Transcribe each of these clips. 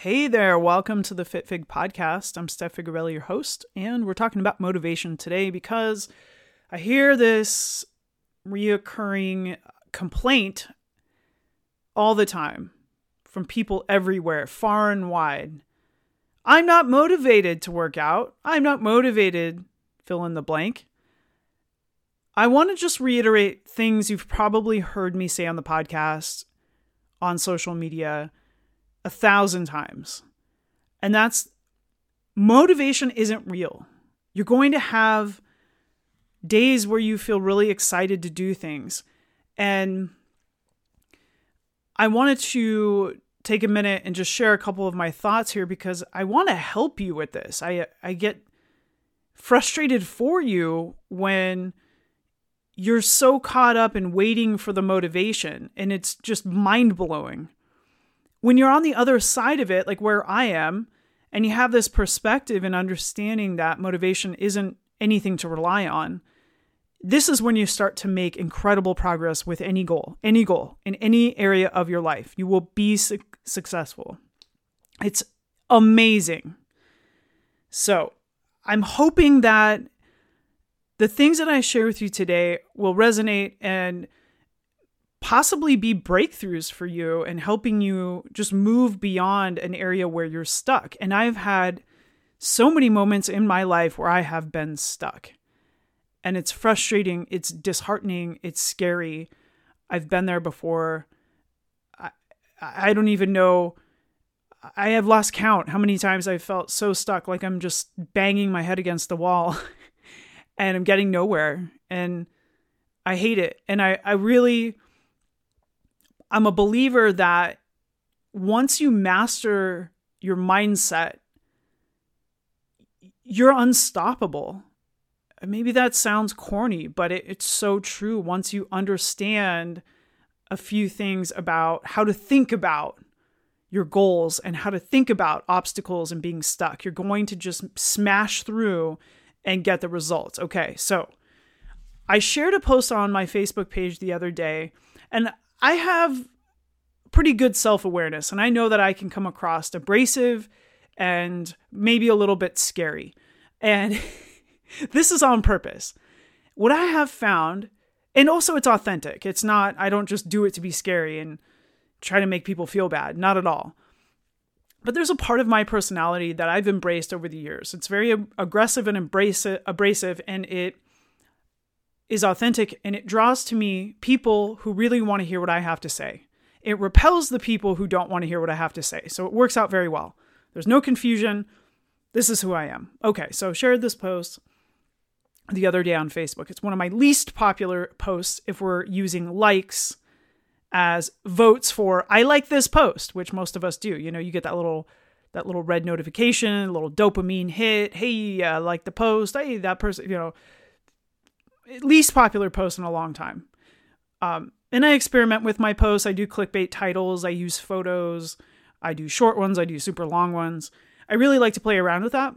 Hey there, welcome to the FitFig podcast. I'm Steph Figarelle, your host, and we're talking about motivation today because I hear this reoccurring complaint all the time from people everywhere, far and wide. I'm not motivated to work out. I'm not motivated, fill in the blank. I want to just reiterate things you've probably heard me say on the podcast, on social media a thousand times. And that's motivation isn't real. You're going to have days where you feel really excited to do things. And I wanted to take a minute and just share a couple of my thoughts here because I want to help you with this. I I get frustrated for you when you're so caught up in waiting for the motivation and it's just mind-blowing when you're on the other side of it, like where I am, and you have this perspective and understanding that motivation isn't anything to rely on, this is when you start to make incredible progress with any goal, any goal in any area of your life. You will be su- successful. It's amazing. So, I'm hoping that the things that I share with you today will resonate and possibly be breakthroughs for you and helping you just move beyond an area where you're stuck. And I've had so many moments in my life where I have been stuck. And it's frustrating, it's disheartening, it's scary. I've been there before. I, I don't even know. I have lost count how many times I felt so stuck, like I'm just banging my head against the wall and I'm getting nowhere. And I hate it. And I, I really I'm a believer that once you master your mindset, you're unstoppable. Maybe that sounds corny, but it, it's so true. Once you understand a few things about how to think about your goals and how to think about obstacles and being stuck, you're going to just smash through and get the results. Okay, so I shared a post on my Facebook page the other day, and I have pretty good self awareness, and I know that I can come across abrasive and maybe a little bit scary. And this is on purpose. What I have found, and also it's authentic, it's not, I don't just do it to be scary and try to make people feel bad, not at all. But there's a part of my personality that I've embraced over the years. It's very aggressive and abrasive, and it is authentic and it draws to me people who really want to hear what I have to say. It repels the people who don't want to hear what I have to say. So it works out very well. There's no confusion. This is who I am. Okay, so shared this post the other day on Facebook. It's one of my least popular posts if we're using likes as votes for I like this post, which most of us do. You know, you get that little that little red notification, a little dopamine hit. Hey, I like the post. Hey, that person, you know, least popular post in a long time. Um, and I experiment with my posts. I do clickbait titles, I use photos, I do short ones, I do super long ones. I really like to play around with that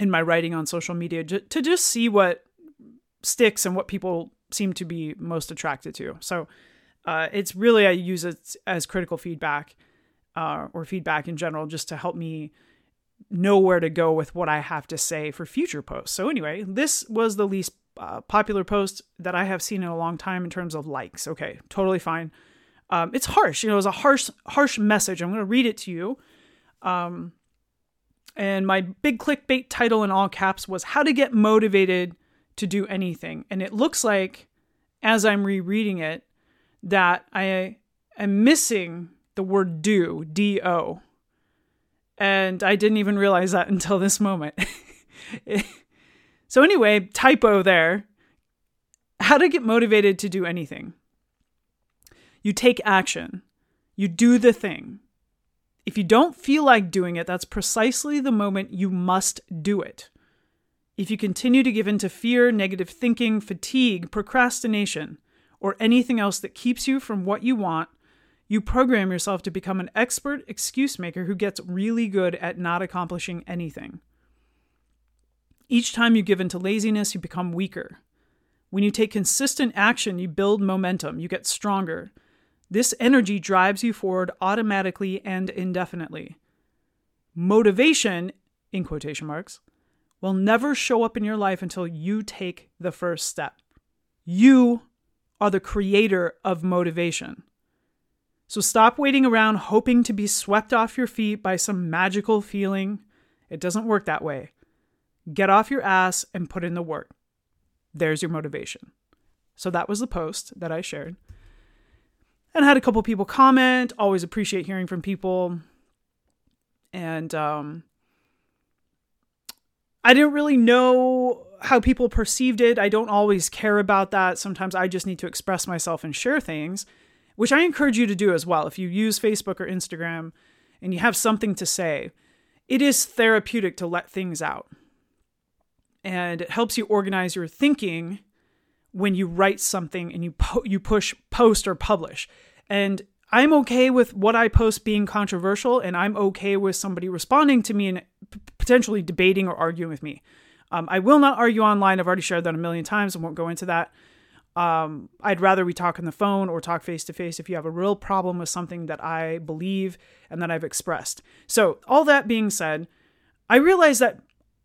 in my writing on social media to just see what sticks and what people seem to be most attracted to. So uh, it's really, I use it as critical feedback uh, or feedback in general just to help me know where to go with what I have to say for future posts. So, anyway, this was the least uh, popular post that I have seen in a long time in terms of likes. Okay, totally fine. Um, it's harsh, you know, it's a harsh, harsh message. I'm going to read it to you. Um, and my big clickbait title in all caps was How to Get Motivated to Do Anything. And it looks like, as I'm rereading it, that I am missing the word do, D O. And I didn't even realize that until this moment. So, anyway, typo there. How to get motivated to do anything. You take action, you do the thing. If you don't feel like doing it, that's precisely the moment you must do it. If you continue to give in to fear, negative thinking, fatigue, procrastination, or anything else that keeps you from what you want, you program yourself to become an expert excuse maker who gets really good at not accomplishing anything. Each time you give in to laziness, you become weaker. When you take consistent action, you build momentum, you get stronger. This energy drives you forward automatically and indefinitely. motivation, in quotation marks, will never show up in your life until you take the first step. You are the creator of motivation. So stop waiting around hoping to be swept off your feet by some magical feeling. It doesn't work that way. Get off your ass and put in the work. There's your motivation. So that was the post that I shared. And I had a couple people comment. Always appreciate hearing from people. And um, I didn't really know how people perceived it. I don't always care about that. Sometimes I just need to express myself and share things, which I encourage you to do as well. If you use Facebook or Instagram and you have something to say, it is therapeutic to let things out. And it helps you organize your thinking when you write something and you po- you push post or publish. And I'm okay with what I post being controversial, and I'm okay with somebody responding to me and p- potentially debating or arguing with me. Um, I will not argue online. I've already shared that a million times. I won't go into that. Um, I'd rather we talk on the phone or talk face to face if you have a real problem with something that I believe and that I've expressed. So, all that being said, I realize that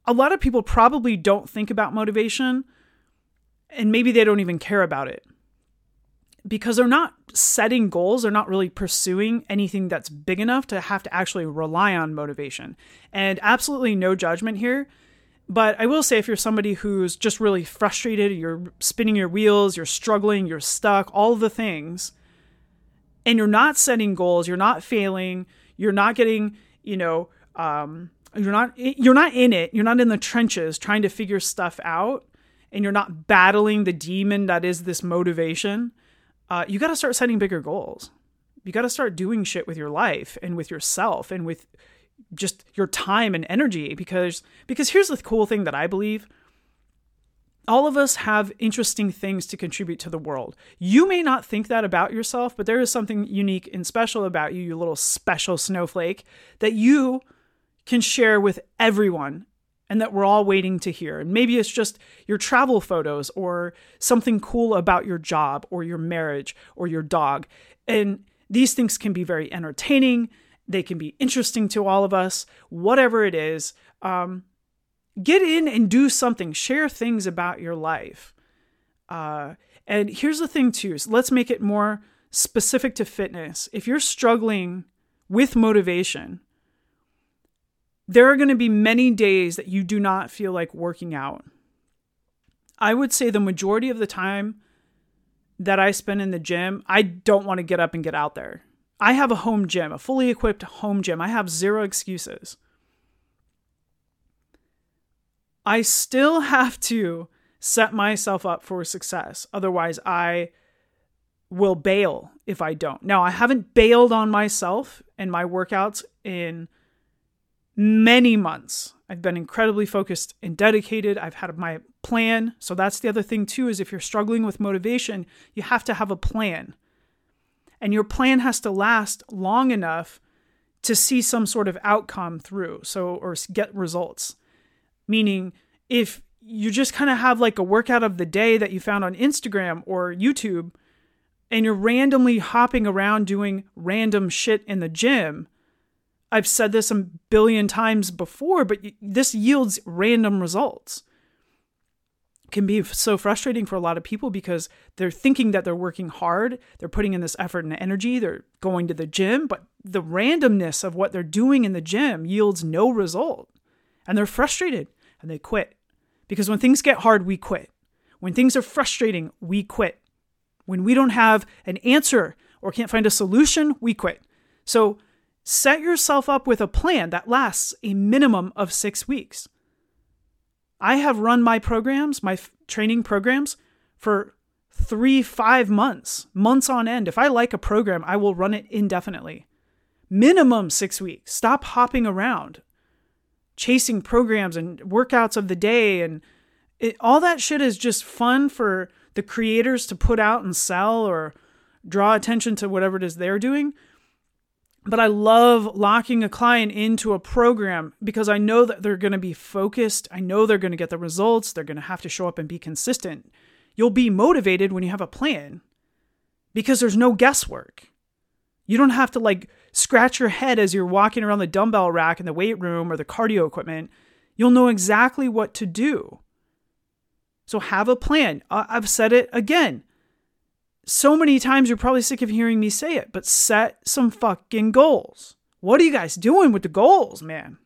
a lot of people probably don't think about motivation and maybe they don't even care about it because they're not setting goals, they're not really pursuing anything that's big enough to have to actually rely on motivation. And absolutely no judgment here. But I will say, if you're somebody who's just really frustrated, you're spinning your wheels, you're struggling, you're stuck, all the things, and you're not setting goals, you're not failing, you're not getting, you know, um, you're not you're not in it, you're not in the trenches trying to figure stuff out, and you're not battling the demon that is this motivation uh, you got to start setting bigger goals. You got to start doing shit with your life and with yourself and with just your time and energy because because here's the cool thing that I believe all of us have interesting things to contribute to the world. You may not think that about yourself, but there is something unique and special about you, you little special snowflake, that you can share with everyone and that we're all waiting to hear. And maybe it's just your travel photos or something cool about your job or your marriage or your dog. And these things can be very entertaining, they can be interesting to all of us, whatever it is. Um, get in and do something, share things about your life. Uh, and here's the thing, too so let's make it more specific to fitness. If you're struggling with motivation, there are going to be many days that you do not feel like working out. I would say the majority of the time that I spend in the gym, I don't want to get up and get out there. I have a home gym, a fully equipped home gym. I have zero excuses. I still have to set myself up for success. Otherwise, I will bail if I don't. Now, I haven't bailed on myself and my workouts in many months. I've been incredibly focused and dedicated. I've had my plan. So that's the other thing too is if you're struggling with motivation, you have to have a plan. And your plan has to last long enough to see some sort of outcome through. So or get results. Meaning if you just kind of have like a workout of the day that you found on Instagram or YouTube and you're randomly hopping around doing random shit in the gym, I've said this a billion times before, but this yields random results. Can be so frustrating for a lot of people because they're thinking that they're working hard, they're putting in this effort and energy, they're going to the gym, but the randomness of what they're doing in the gym yields no result. And they're frustrated and they quit. Because when things get hard, we quit. When things are frustrating, we quit. When we don't have an answer or can't find a solution, we quit. So Set yourself up with a plan that lasts a minimum of six weeks. I have run my programs, my f- training programs, for three, five months, months on end. If I like a program, I will run it indefinitely. Minimum six weeks. Stop hopping around, chasing programs and workouts of the day. And it, all that shit is just fun for the creators to put out and sell or draw attention to whatever it is they're doing but I love locking a client into a program because I know that they're going to be focused. I know they're going to get the results. They're going to have to show up and be consistent. You'll be motivated when you have a plan because there's no guesswork. You don't have to like scratch your head as you're walking around the dumbbell rack in the weight room or the cardio equipment, you'll know exactly what to do. So have a plan. I've said it again. So many times you're probably sick of hearing me say it, but set some fucking goals. What are you guys doing with the goals, man?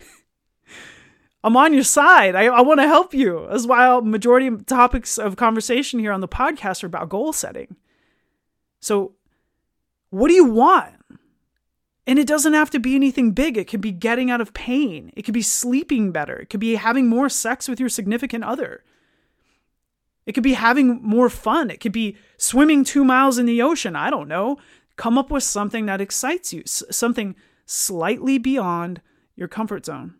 I'm on your side. I, I want to help you. That's why majority of topics of conversation here on the podcast are about goal setting. So, what do you want? And it doesn't have to be anything big. It could be getting out of pain. It could be sleeping better. It could be having more sex with your significant other. It could be having more fun. It could be swimming two miles in the ocean. I don't know. Come up with something that excites you, something slightly beyond your comfort zone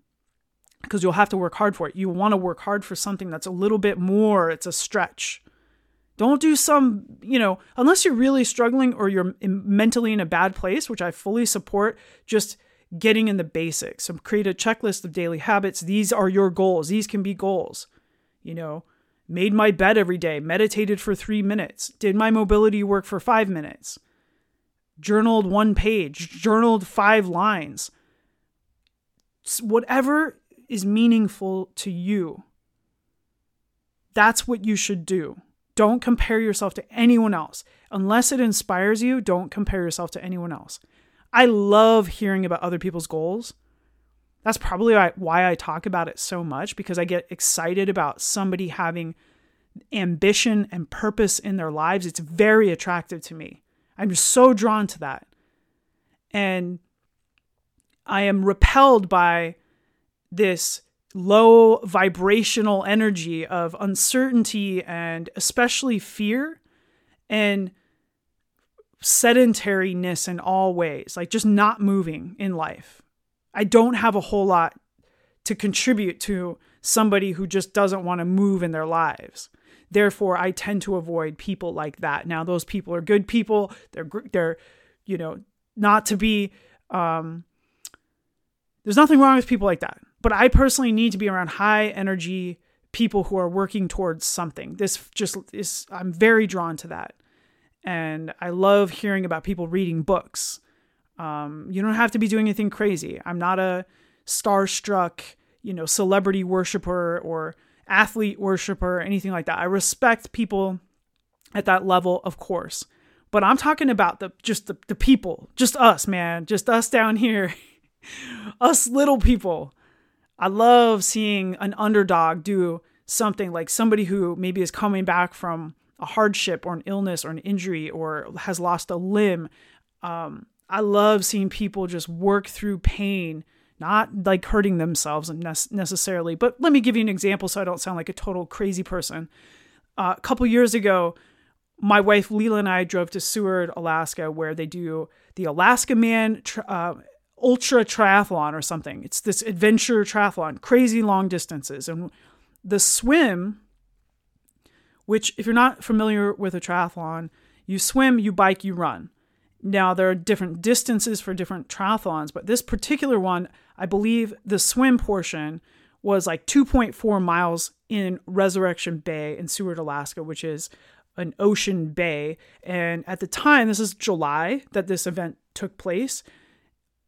because you'll have to work hard for it. You want to work hard for something that's a little bit more, it's a stretch. Don't do some, you know, unless you're really struggling or you're mentally in a bad place, which I fully support, just getting in the basics. So create a checklist of daily habits. These are your goals. These can be goals. You know, made my bed every day, meditated for three minutes, did my mobility work for five minutes, journaled one page, journaled five lines. Whatever is meaningful to you. That's what you should do. Don't compare yourself to anyone else. Unless it inspires you, don't compare yourself to anyone else. I love hearing about other people's goals. That's probably why I talk about it so much because I get excited about somebody having ambition and purpose in their lives. It's very attractive to me. I'm just so drawn to that. And I am repelled by this low vibrational energy of uncertainty and especially fear and sedentariness in all ways, like just not moving in life. I don't have a whole lot to contribute to somebody who just doesn't want to move in their lives. Therefore, I tend to avoid people like that. Now, those people are good people. They're they're you know not to be. Um, there's nothing wrong with people like that. But I personally need to be around high energy people who are working towards something. This just is, I'm very drawn to that. And I love hearing about people reading books. Um, you don't have to be doing anything crazy. I'm not a starstruck, you know, celebrity worshiper or athlete worshiper or anything like that. I respect people at that level, of course. But I'm talking about the just the, the people, just us, man, just us down here, us little people I love seeing an underdog do something like somebody who maybe is coming back from a hardship or an illness or an injury or has lost a limb. Um, I love seeing people just work through pain, not like hurting themselves necessarily. But let me give you an example so I don't sound like a total crazy person. Uh, a couple years ago, my wife Leela and I drove to Seward, Alaska, where they do the Alaskaman uh, ultra triathlon or something. It's this adventure triathlon, crazy long distances. And the swim, which, if you're not familiar with a triathlon, you swim, you bike, you run. Now, there are different distances for different triathlons, but this particular one, I believe the swim portion was like 2.4 miles in Resurrection Bay in Seward, Alaska, which is an ocean bay. And at the time, this is July that this event took place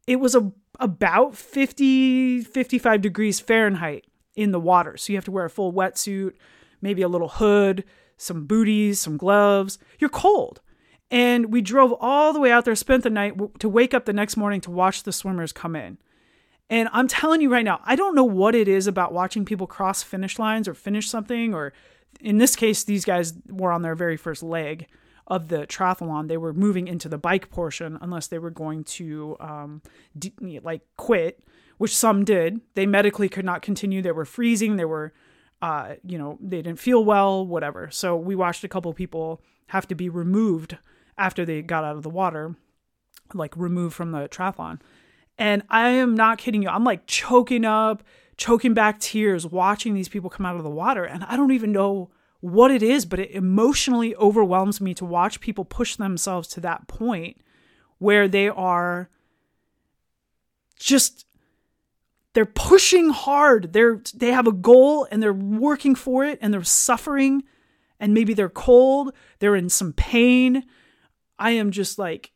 it was a, about 50, 55 degrees Fahrenheit in the water. So you have to wear a full wetsuit, maybe a little hood, some booties, some gloves. You're cold. And we drove all the way out there, spent the night to wake up the next morning to watch the swimmers come in. And I'm telling you right now, I don't know what it is about watching people cross finish lines or finish something, or in this case, these guys were on their very first leg of the triathlon, they were moving into the bike portion unless they were going to um, like quit, which some did. They medically could not continue. They were freezing. They were, uh, you know, they didn't feel well, whatever. So we watched a couple people have to be removed after they got out of the water, like removed from the triathlon. And I am not kidding you. I'm like choking up, choking back tears watching these people come out of the water. And I don't even know what it is, but it emotionally overwhelms me to watch people push themselves to that point where they are just they're pushing hard. They're they have a goal and they're working for it and they're suffering and maybe they're cold, they're in some pain. I am just like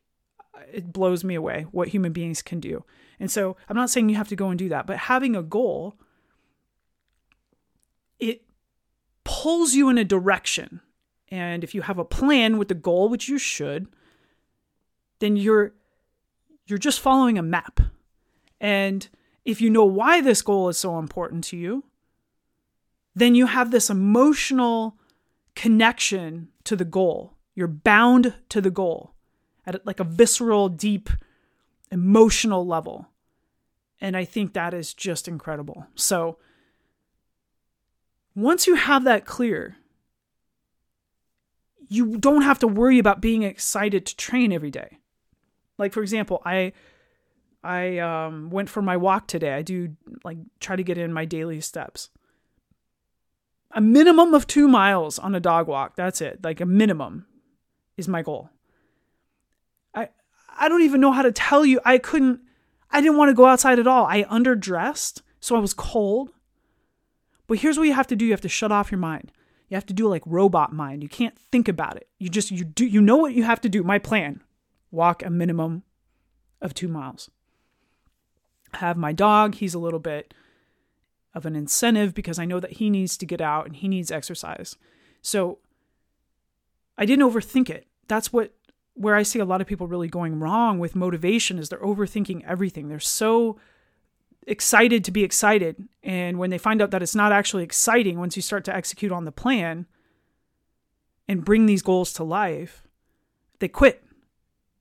it blows me away what human beings can do. And so I'm not saying you have to go and do that, but having a goal, it pulls you in a direction. And if you have a plan with the goal, which you should, then you're you're just following a map. And if you know why this goal is so important to you, then you have this emotional connection to the goal. You're bound to the goal at like a visceral, deep, emotional level. And I think that is just incredible. So once you have that clear, you don't have to worry about being excited to train every day. Like for example, I I um, went for my walk today. I do like try to get in my daily steps. A minimum of two miles on a dog walk. That's it. Like a minimum is my goal. I I don't even know how to tell you. I couldn't. I didn't want to go outside at all. I underdressed, so I was cold. But here's what you have to do: you have to shut off your mind. You have to do like robot mind. You can't think about it. You just you do. You know what you have to do. My plan: walk a minimum of two miles. Have my dog. He's a little bit of an incentive because I know that he needs to get out and he needs exercise. So I didn't overthink it. That's what where I see a lot of people really going wrong with motivation is they're overthinking everything. They're so excited to be excited and when they find out that it's not actually exciting once you start to execute on the plan and bring these goals to life, they quit.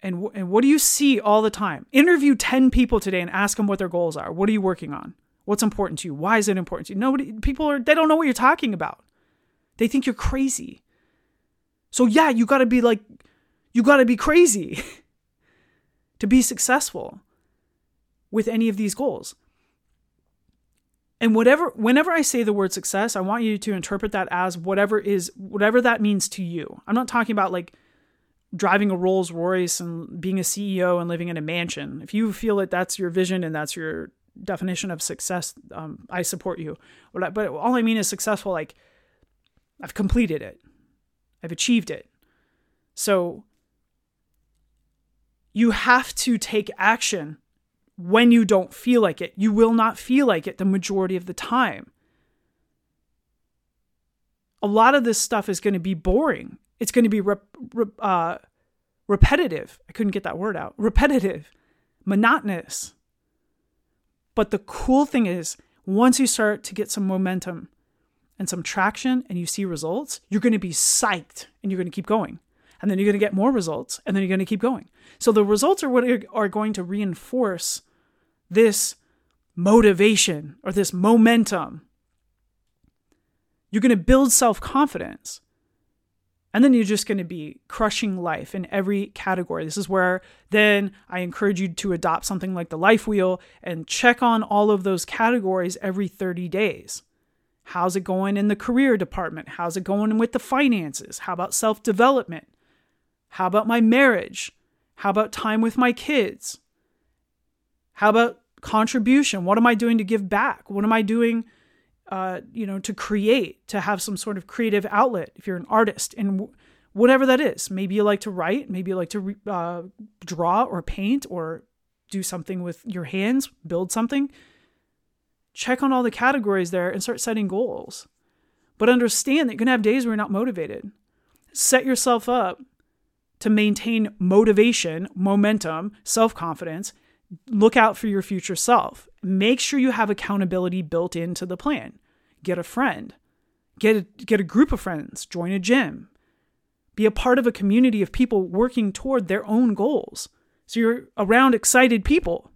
And, and what do you see all the time? Interview 10 people today and ask them what their goals are. What are you working on? What's important to you? Why is it important to you? Nobody, people are, they don't know what you're talking about. They think you're crazy. So, yeah, you got to be like, you got to be crazy to be successful with any of these goals. And whatever whenever I say the word success, I want you to interpret that as whatever is whatever that means to you. I'm not talking about like driving a Rolls Royce and being a CEO and living in a mansion. If you feel that that's your vision and that's your definition of success, um, I support you. But, but all I mean is successful, like I've completed it, I've achieved it. So you have to take action when you don't feel like it. You will not feel like it the majority of the time. A lot of this stuff is going to be boring. It's going to be rep, rep, uh, repetitive. I couldn't get that word out. Repetitive, monotonous. But the cool thing is, once you start to get some momentum and some traction and you see results, you're going to be psyched and you're going to keep going. And then you're going to get more results and then you're going to keep going. So the results are what are going to reinforce this motivation or this momentum. You're going to build self confidence. And then you're just going to be crushing life in every category. This is where then I encourage you to adopt something like the life wheel and check on all of those categories every 30 days. How's it going in the career department? How's it going with the finances? How about self development? How about my marriage? How about time with my kids? How about contribution? What am I doing to give back? What am I doing, uh, you know, to create, to have some sort of creative outlet? If you're an artist and whatever that is, maybe you like to write, maybe you like to uh, draw or paint or do something with your hands, build something. Check on all the categories there and start setting goals. But understand that you're going to have days where you're not motivated. Set yourself up to maintain motivation, momentum, self confidence, look out for your future self. Make sure you have accountability built into the plan. Get a friend. Get a, get a group of friends. Join a gym. Be a part of a community of people working toward their own goals. So you're around excited people.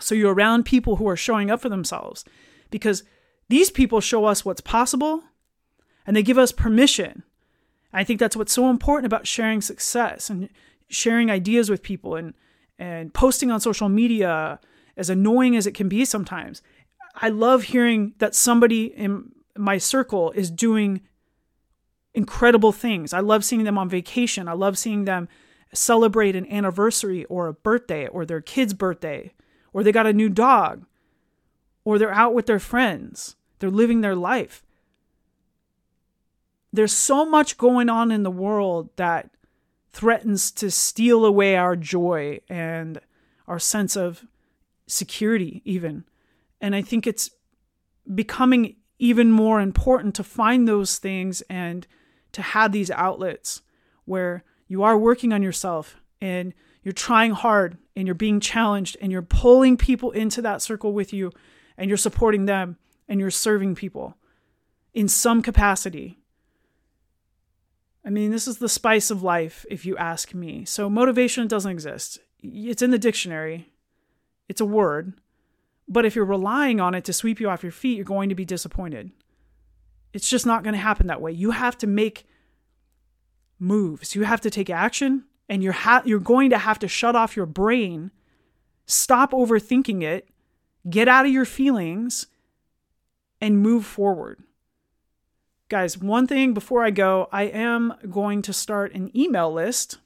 So you're around people who are showing up for themselves because these people show us what's possible and they give us permission. I think that's what's so important about sharing success and sharing ideas with people and and posting on social media, as annoying as it can be sometimes, I love hearing that somebody in my circle is doing incredible things. I love seeing them on vacation. I love seeing them celebrate an anniversary or a birthday or their kid's birthday or they got a new dog or they're out with their friends. They're living their life. There's so much going on in the world that threatens to steal away our joy and our sense of security, even. And I think it's becoming even more important to find those things and to have these outlets where you are working on yourself and you're trying hard and you're being challenged and you're pulling people into that circle with you and you're supporting them and you're serving people in some capacity. I mean, this is the spice of life, if you ask me. So, motivation doesn't exist. It's in the dictionary, it's a word. But if you're relying on it to sweep you off your feet, you're going to be disappointed. It's just not going to happen that way. You have to make moves, you have to take action, and you're, ha- you're going to have to shut off your brain, stop overthinking it, get out of your feelings, and move forward. Guys, one thing before I go, I am going to start an email list.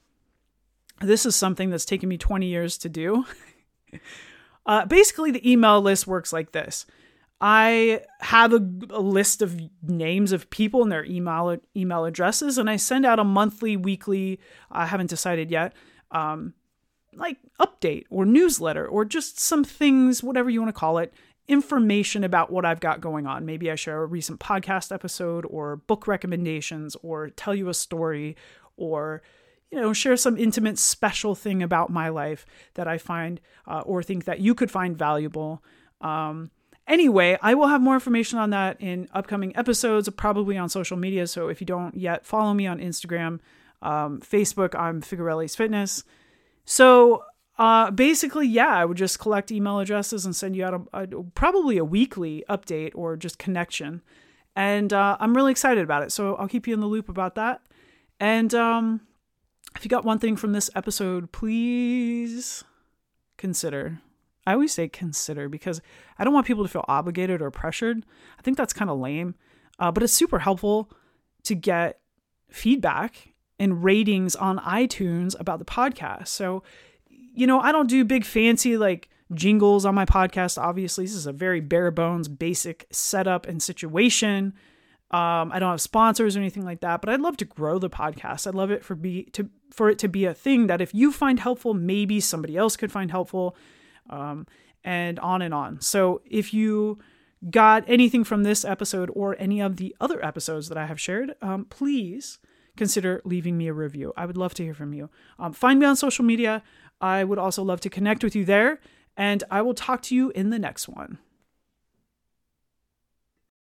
This is something that's taken me 20 years to do. uh, basically, the email list works like this I have a, a, list of names of people and their email email addresses, and I send out a monthly, weekly. I haven't decided yet. Um, like update or newsletter or just some things, whatever you want to call it, information about what I've got going on. Maybe I share a recent podcast episode or book recommendations or tell you a story or you know share some intimate special thing about my life that I find uh, or think that you could find valuable. Um, anyway, I will have more information on that in upcoming episodes, probably on social media. So if you don't yet follow me on Instagram, um, Facebook, I'm Figarelle's Fitness. So uh, basically, yeah, I would just collect email addresses and send you out a, a probably a weekly update or just connection. And uh, I'm really excited about it. So I'll keep you in the loop about that. And um, if you got one thing from this episode, please consider. I always say consider because I don't want people to feel obligated or pressured. I think that's kind of lame, uh, but it's super helpful to get feedback and ratings on iTunes about the podcast. So you know, I don't do big fancy like jingles on my podcast. Obviously, this is a very bare bones, basic setup and situation. Um, I don't have sponsors or anything like that, but I'd love to grow the podcast. I'd love it for be to for it to be a thing that if you find helpful, maybe somebody else could find helpful, um, and on and on. So if you got anything from this episode or any of the other episodes that I have shared, um, please consider leaving me a review. I would love to hear from you. Um, find me on social media. I would also love to connect with you there, and I will talk to you in the next one.